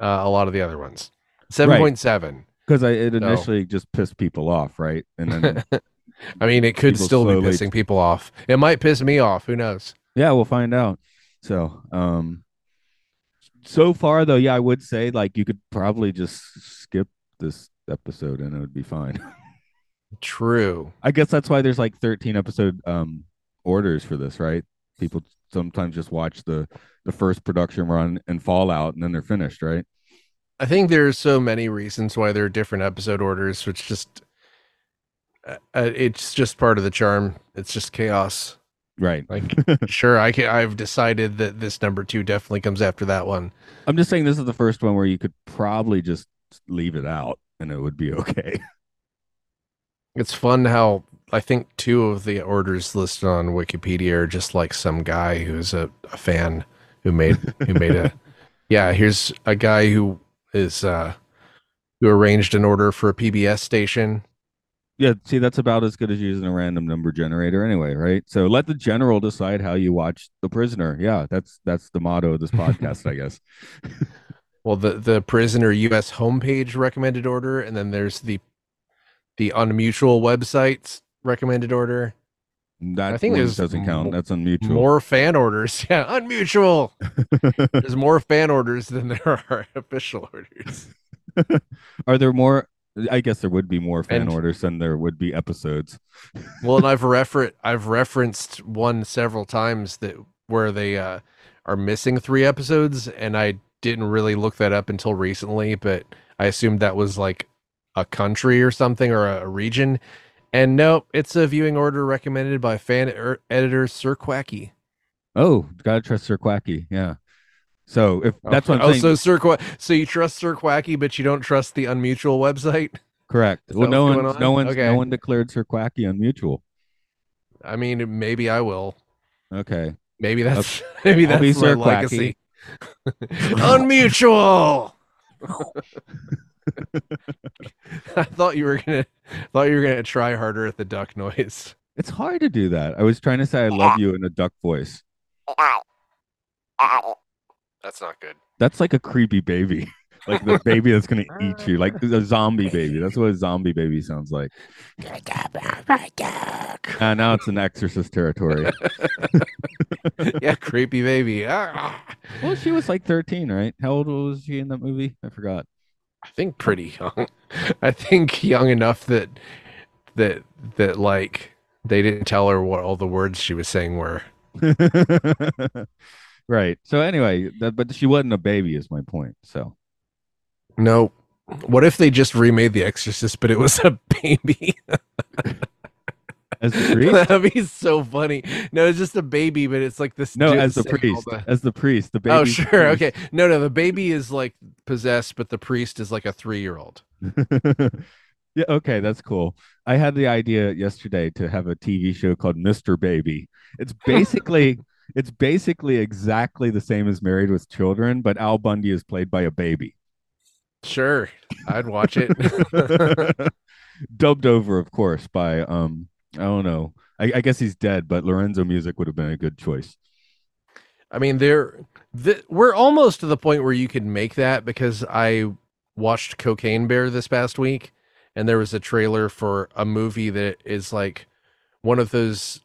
uh, a lot of the other ones. Seven point seven. because I it No. initially just pissed people off, right? And then [LAUGHS] I mean, it could still slowly- be pissing people off. It might piss me off. Who knows? yeah, we'll find out. So um, so far though, yeah, I would say like you could probably just skip this episode and it would be fine. [LAUGHS] True. I guess that's why there's like 13 episode um orders for this, right? People sometimes just watch the the first production run and fall out and then they're finished, right? I think there's so many reasons why there are different episode orders, which just uh, uh, it's just part of the charm. It's just chaos. Right. Like, [LAUGHS] sure, I can. I've decided that this number two definitely comes after that one. I'm just saying this is the first one where you could probably just leave it out and it would be okay. [LAUGHS] It's fun how I think two of the orders listed on Wikipedia are just like some guy who's a, a fan who made who made a [LAUGHS] yeah. Here's a guy who is uh who arranged an order for a PBS station. Yeah, see, that's about as good as using a random number generator anyway, right? So let the general decide how you watch The Prisoner. Yeah, that's that's the motto of this [LAUGHS] podcast, I guess. Well, the the prisoner U.S. homepage recommended order, and then there's the the unmutual websites recommended order. That I think there's doesn't count. That's unmutual. More fan orders, [LAUGHS] yeah, unmutual. [LAUGHS] there's more fan orders than there are official orders. Are there more? I guess there would be more fan And- orders than there would be episodes. [LAUGHS] Well, and I've refer I've referenced one several times that where they uh, are missing three episodes, and I didn't really look that up until recently, but I assumed that was like a country or something or a, a region. And no, it's a viewing order recommended by fan er- editor Sir Quacky. Oh, gotta trust Sir Quacky. Yeah. So if oh, that's what I'm oh, saying, so Sir Qua- so you trust Sir Quacky, but you don't trust the unmutual website. [LAUGHS] correct. Is Well, no one, going no on? one's, Okay. no one declared Sir Quacky unmutual. I mean, maybe I will. Okay. Maybe that's [LAUGHS] maybe I'll that's be my Sir legacy. [LAUGHS] Unmutual. I thought you were gonna thought you were gonna try harder at the duck noise. It's hard to do that. I was trying to say I love you in a duck voice. That's not good. That's like a creepy baby. [LAUGHS] Like the baby that's gonna eat you, like a zombie baby. That's what a zombie baby sounds like. Ah, now it's an exorcist territory. [LAUGHS] yeah, creepy baby. Ah. Well, she was like 13, right? How old was she in that movie? I forgot. I think pretty young. I think young enough that that that like they didn't tell her what all the words she was saying were. [LAUGHS] right. So anyway, that, but she wasn't a baby, is my point. So No. What if they just remade The Exorcist, but it was a baby? as the [LAUGHS] priest, That'd be so funny. No, it's just a baby, but it's like this. no, as the priest, the- as the priest, the oh, baby. Oh, sure. Okay. No, no, the baby is like possessed, but the priest is like a three-year-old. [LAUGHS] yeah. Okay, that's cool. I had the idea yesterday to have a TV show called Mr. Baby. It's [LAUGHS] basically. It's basically exactly the same as Married with Children, but Al Bundy is played by a baby. Sure, I'd watch it. [LAUGHS] dubbed over, of course, by um, I don't know. I, I guess he's dead, but Lorenzo Music would have been a good choice. I mean, there, th- we're almost to the point where you could make that because I watched Cocaine Bear this past week, and there was a trailer for a movie that is like one of those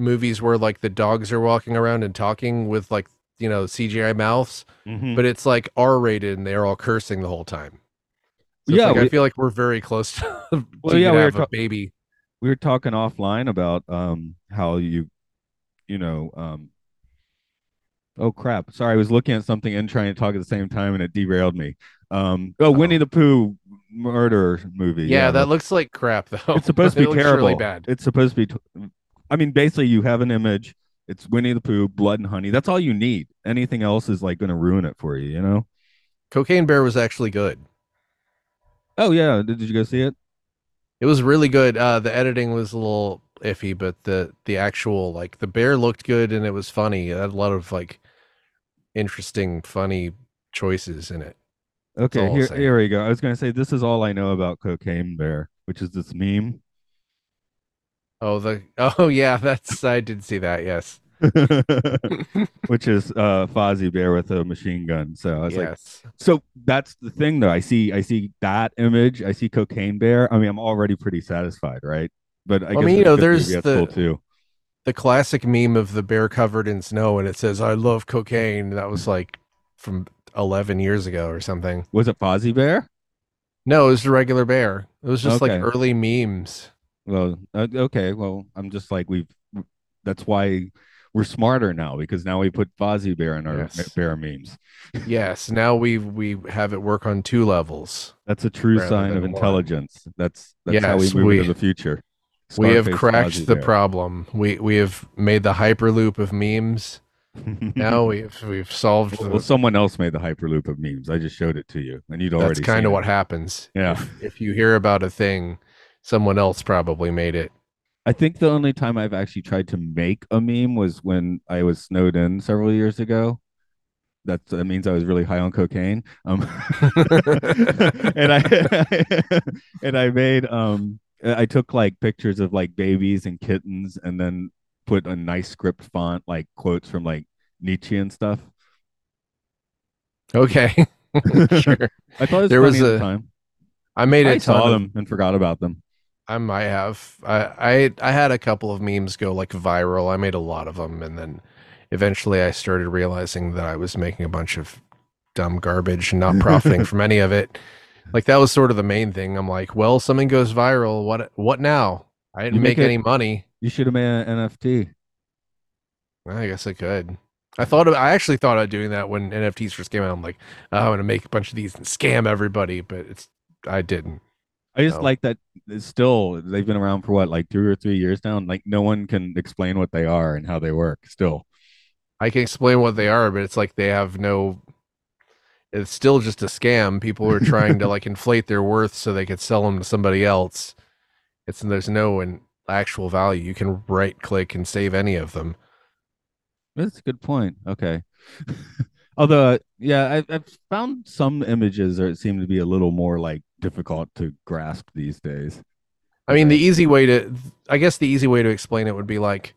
movies where like the dogs are walking around and talking with like you know CGI mouths, But but it's like R rated and they're all cursing the whole time. So Yeah, yeah, I feel like we're very close to. [LAUGHS] Well, yeah, yeah, we were ta- a baby. we were talking offline about um how you, you know, um. Oh crap! Sorry, I was looking at something and trying to talk at the same time, and it derailed me. Um. Oh, Winnie the Pooh murder movie. Yeah, that looks like crap [LAUGHS] though. it's supposed to It be looks terrible. Really bad. It's supposed to be. T- I mean, basically, you have an image. It's Winnie the Pooh, blood and honey. That's all you need. Anything else is like going to ruin it for you. You know. Cocaine Bear was actually good. Oh yeah, did, did you go see it? It was really good. Uh, the editing was a little iffy, but the the actual like the bear looked good and it was funny. It had a lot of like interesting, funny choices in it. Okay, here here we go. I was gonna say this is all I know about Cocaine Bear, which is this meme. Oh, the [LAUGHS] oh yeah, that's I did see that. Yes, [LAUGHS] which is uh Fozzie Bear with a machine gun. So I was like, yes. so that's the thing though. I see I see that image, I see cocaine bear. I mean, I'm already pretty satisfied, right? But I Well, I guess mean, you know, there's the- cool too. the classic meme of the bear covered in snow and it says "I love cocaine." That was like from 11 years ago or something. Was it Fozzie Bear? No, it was a regular bear. It was just like early memes. Well, uh, okay. Well, I'm just like we've. That's why we're smarter now because now we put Fozzie Bear in our Yes. bear memes. [LAUGHS] Yes, now we we have it work on two levels. That's a true sign of one. intelligence. That's that's how we move we- into the future. we have cracked Fozzie the Bear. problem. We we have made the hyperloop of memes. [LAUGHS] Now we've we've solved. well, the- well, someone else made the hyperloop of memes. I just showed it to you, and you'd already. that's kind of what happens. Yeah. If, if you hear about a thing, someone else probably made it. I think the only time I've actually tried to make a meme was when I was snowed in several years ago. That that means I was really high on cocaine. Um, [LAUGHS] and I [LAUGHS] and I made um I took like pictures of like babies and kittens and then put a nice script font like quotes from like Nietzsche and stuff. Okay. [LAUGHS] sure. I thought it was There was a- time. I made a I ton saw them and forgot about them. I might have. I, I I had a couple of memes go like viral. I made a lot of them, and then eventually I started realizing that I was making a bunch of dumb garbage and not profiting from any of it. [LAUGHS] Like that was sort of the main thing. I'm like, well, something goes viral. What what now? I didn't make make it- any money. You should have made an NFT. I guess I could. I thought of, I actually thought of doing that when NFTs first came out. I'm like, oh, I'm gonna make a bunch of these and scam everybody, but it's I didn't. I just No. like that it's still they've been around for what like two or three years now. And like no one can explain what they are and how they work. Still, I can explain what they are, but it's like they have no. It's still just a scam. People are trying to like [LAUGHS] inflate their worth so they could sell them to somebody else. It's there's no an actual value. You can right click and save any of them. that's a good point. Okay, [LAUGHS] although yeah, I, I've found some images that seem to be a little more like difficult to grasp these days. I mean, the easy way to, I guess, the easy way to explain it would be like,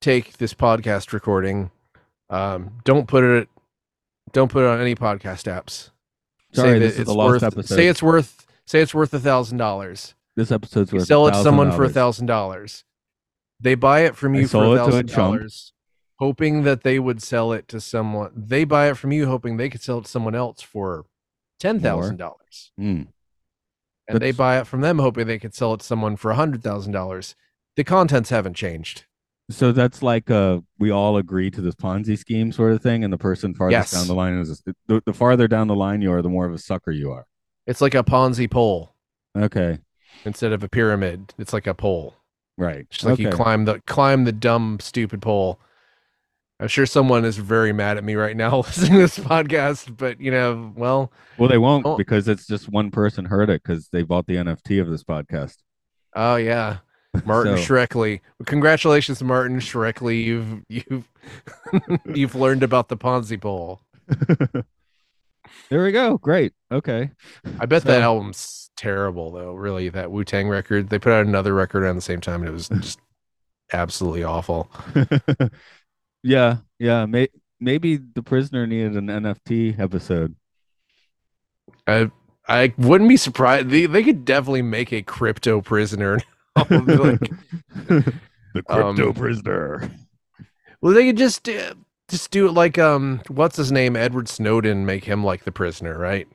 take this podcast recording, um, don't put it, don't put it on any podcast apps. Sorry, say this is the lost worth, episode. Say it's worth, say it's worth a thousand dollars. This episode's You worth sell it to someone for a $1,000. They buy it from I you for it to a thousand dollars, hoping that they would sell it to someone. They buy it from you, hoping they could sell it to someone else for ten thousand dollars, Hmm. and they buy it from them, hoping they could sell it to someone for a hundred thousand dollars. The contents haven't changed. So that's like uh we all agree to this Ponzi scheme sort of thing, and the person farthest Yes. down the line is the, the farther down the line you are, the more of a sucker you are. It's like a Ponzi pole Okay, instead of a pyramid. It's like a pole. right. Just like you climb the climb the dumb stupid pole. I'm sure someone is very mad at me right now [LAUGHS] listening to this podcast, but you know, well, Well, they won't Oh. because it's just one person heard it because they bought the NFT of this podcast. oh yeah, Martin [LAUGHS] So- Shkreli. Congratulations, Martin Shkreli. You've you've [LAUGHS] you've learned about the Ponzi pole. there we go. Great. Okay. I bet So- that album's terrible though. Really, that Wu Tang record. They put out another record around the same time, and it was just absolutely awful. Yeah. Yeah. May- maybe the prisoner needed an NFT episode. I I wouldn't be surprised. They they could definitely make a crypto prisoner. [LAUGHS] Like, [LAUGHS] the crypto Um, prisoner. well, they could just uh, just do it like um, what's his name, Edward Snowden. Make him like the prisoner, right?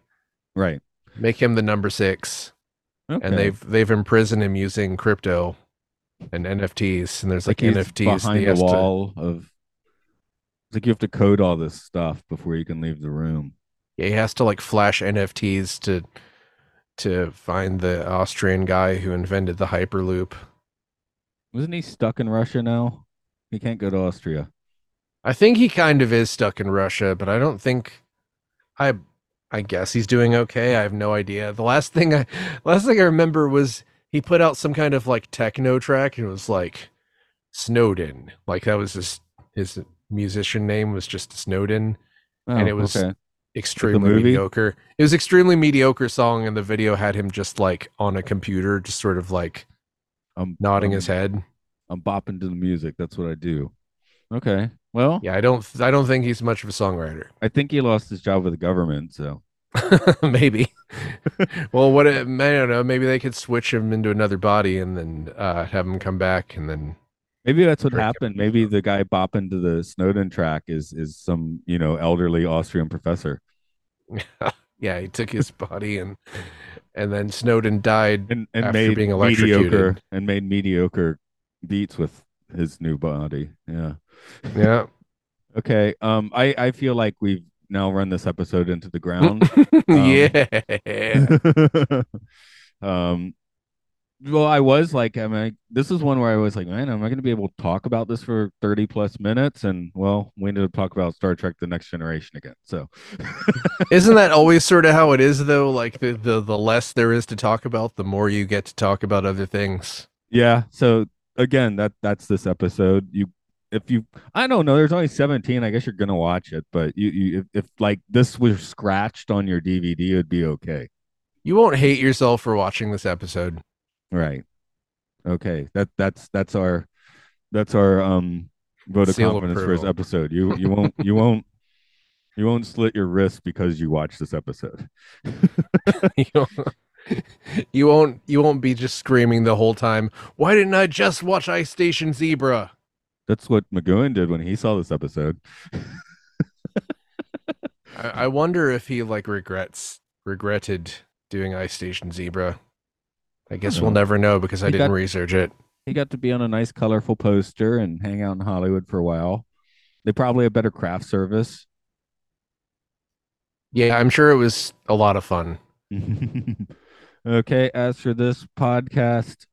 Right. Make him the number six, Okay. and they've they've imprisoned him using crypto and NFTs. And there's like, he's NFTs. behind the has to- wall of. It's like you have to code all this stuff before you can leave the room. yeah, he has to like flash NFTs to to find the Austrian guy who invented the Hyperloop. Wasn't he stuck in Russia now? He can't go to Austria. I think he kind of is stuck in Russia, but I don't think I I guess he's doing okay. I have no idea. The last thing I last thing I remember was he put out some kind of like techno track and it was like Snowden. Like that was his his musician name was just Snowden. And Oh, it was- okay. Extremely mediocre. It was extremely mediocre song and the video had him just like on a computer just sort of like I'm nodding I'm- his head. I'm bopping to the music. That's what I do. Okay. Well, Yeah, I don't I don't think he's much of a songwriter. I think he lost his job with the government. So [LAUGHS] maybe. [LAUGHS] well, what it, I don't know. Maybe they could switch him into another body and then uh, have him come back and then maybe that's what happened. Maybe the guy bopping to the Snowden track is is some you know elderly Austrian professor, [LAUGHS] yeah, he took his body and and then Snowden died. and and After made being electrocuted. mediocre and made mediocre beats with his new body. Yeah. Yeah. [LAUGHS] Okay. Um. I I feel like we've now run this episode into the ground. [LAUGHS] yeah. um well i was like i mean this is one where i was like man am i going to be able to talk about this for 30 plus minutes and well we ended up talking about star trek the next generation again so [LAUGHS] Isn't that always sort of how it is though? Like the, the the less there is to talk about, the more you get to talk about other things. yeah so again that that's this episode you if you i don't know there's only 17 i guess you're gonna watch it but you you if, if like this was scratched on your dvd it would be okay You won't hate yourself for watching this episode. Right okay that that's that's our that's our um vote of Seal confidence for this episode you you won't you won't you won't slit your wrist because you watch this episode [LAUGHS] you won't- you won't you won't be just screaming the whole time. Why didn't I just watch Ice Station Zebra? that's what McGoohan did when he saw this episode [LAUGHS] I, I wonder if he like regrets regretted doing Ice Station Zebra. I guess we'll never know because I He didn't got- research it. he got to be on a nice colorful poster and hang out in hollywood for a while they probably have better craft service Yeah, I'm sure it was a lot of fun. [LAUGHS] okay as for this podcast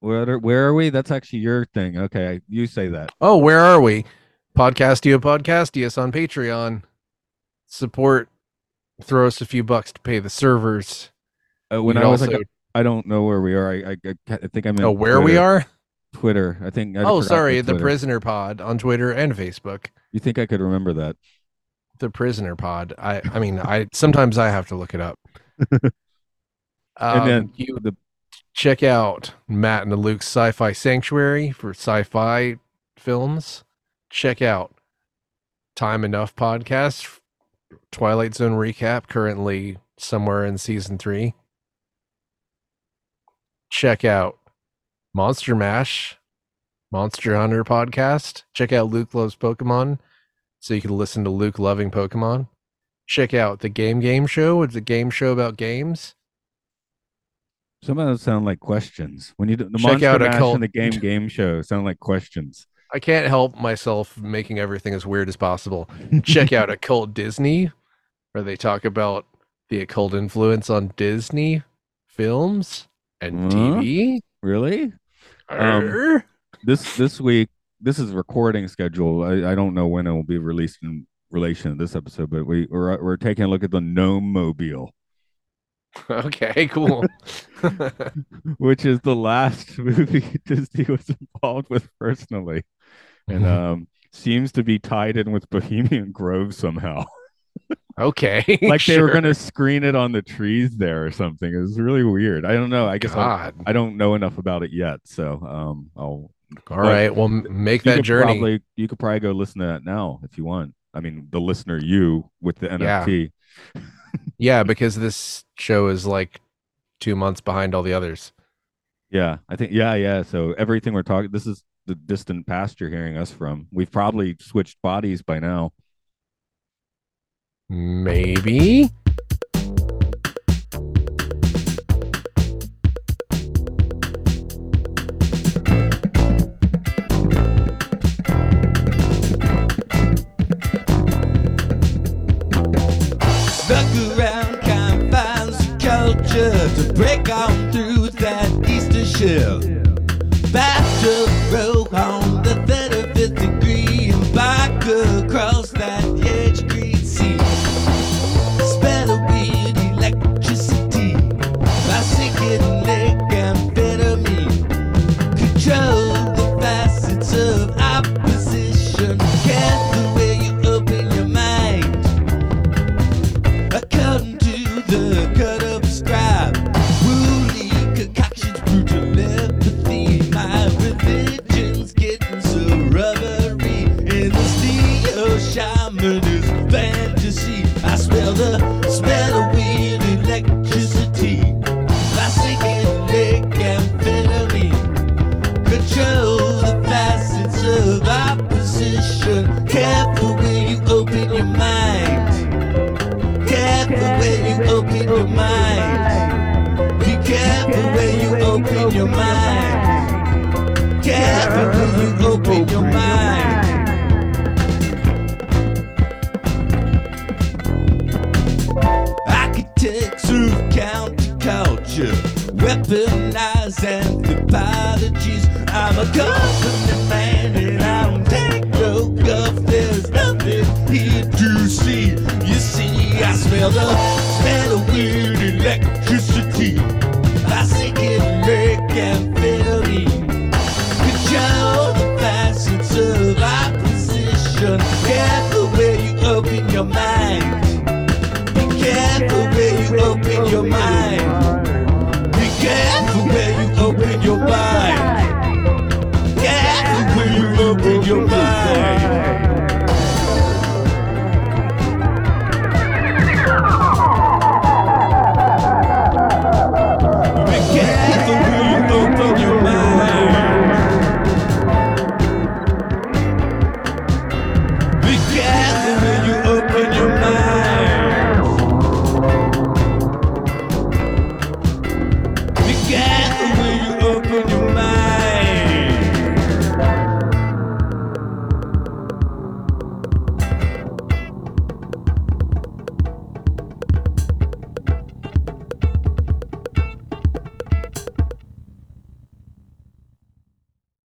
where are, where are we that's actually your thing okay you say that Oh, where are we? Podcastio Podcastius on Patreon. Support. Throw us a few bucks to pay the servers. uh, when You i was also- like I don't know where we are. I I, I, think I'm in. oh, where we are? Twitter. I think. I Oh, sorry, the the Prisoner Pod on Twitter and Facebook. You think I could remember that? The Prisoner Pod. I I mean, I sometimes I have to look it up. Um, [LAUGHS] and then you the check out Matt and the Luke Sci-Fi Sanctuary for sci-fi films. Check out Time Enough podcast, Twilight Zone recap, currently somewhere in season three. Check out Monster Mash, Monster Hunter podcast. Check out Luke Loves Pokemon, so you can listen to Luke loving Pokemon. Check out the Game Game Show. It's a game show about games. some of those sound like questions. When you do the Check Monster out a Mash cult- and the game game show sound like questions. I can't help myself making everything as weird as possible. Check out [LAUGHS] Occult Disney, where they talk about the occult influence on Disney films and? TV. Really? Um, This this week, this is recording schedule. I, I don't know when it will be released in relation to this episode, but we we're we're taking a look at the Gnome Mobile, [LAUGHS] okay, cool. [LAUGHS] which is the last [LAUGHS] movie Disney was involved with personally, and um seems to be tied in with Bohemian Grove somehow. Okay, [LAUGHS] like they were gonna screen it on the trees there or something. It was really weird. I don't know. I guess. I don't know enough about it yet, so um, I'll All right, well, make that journey. Probably, you could probably go listen to that now if you want. I mean, the listener, you with the Yeah. NFT. [LAUGHS] Yeah, because this show is like two months behind all the others. Yeah, I think. Yeah, yeah. So everything we're talking, this is the distant past you're hearing us from. We've probably switched bodies by now. Maybe.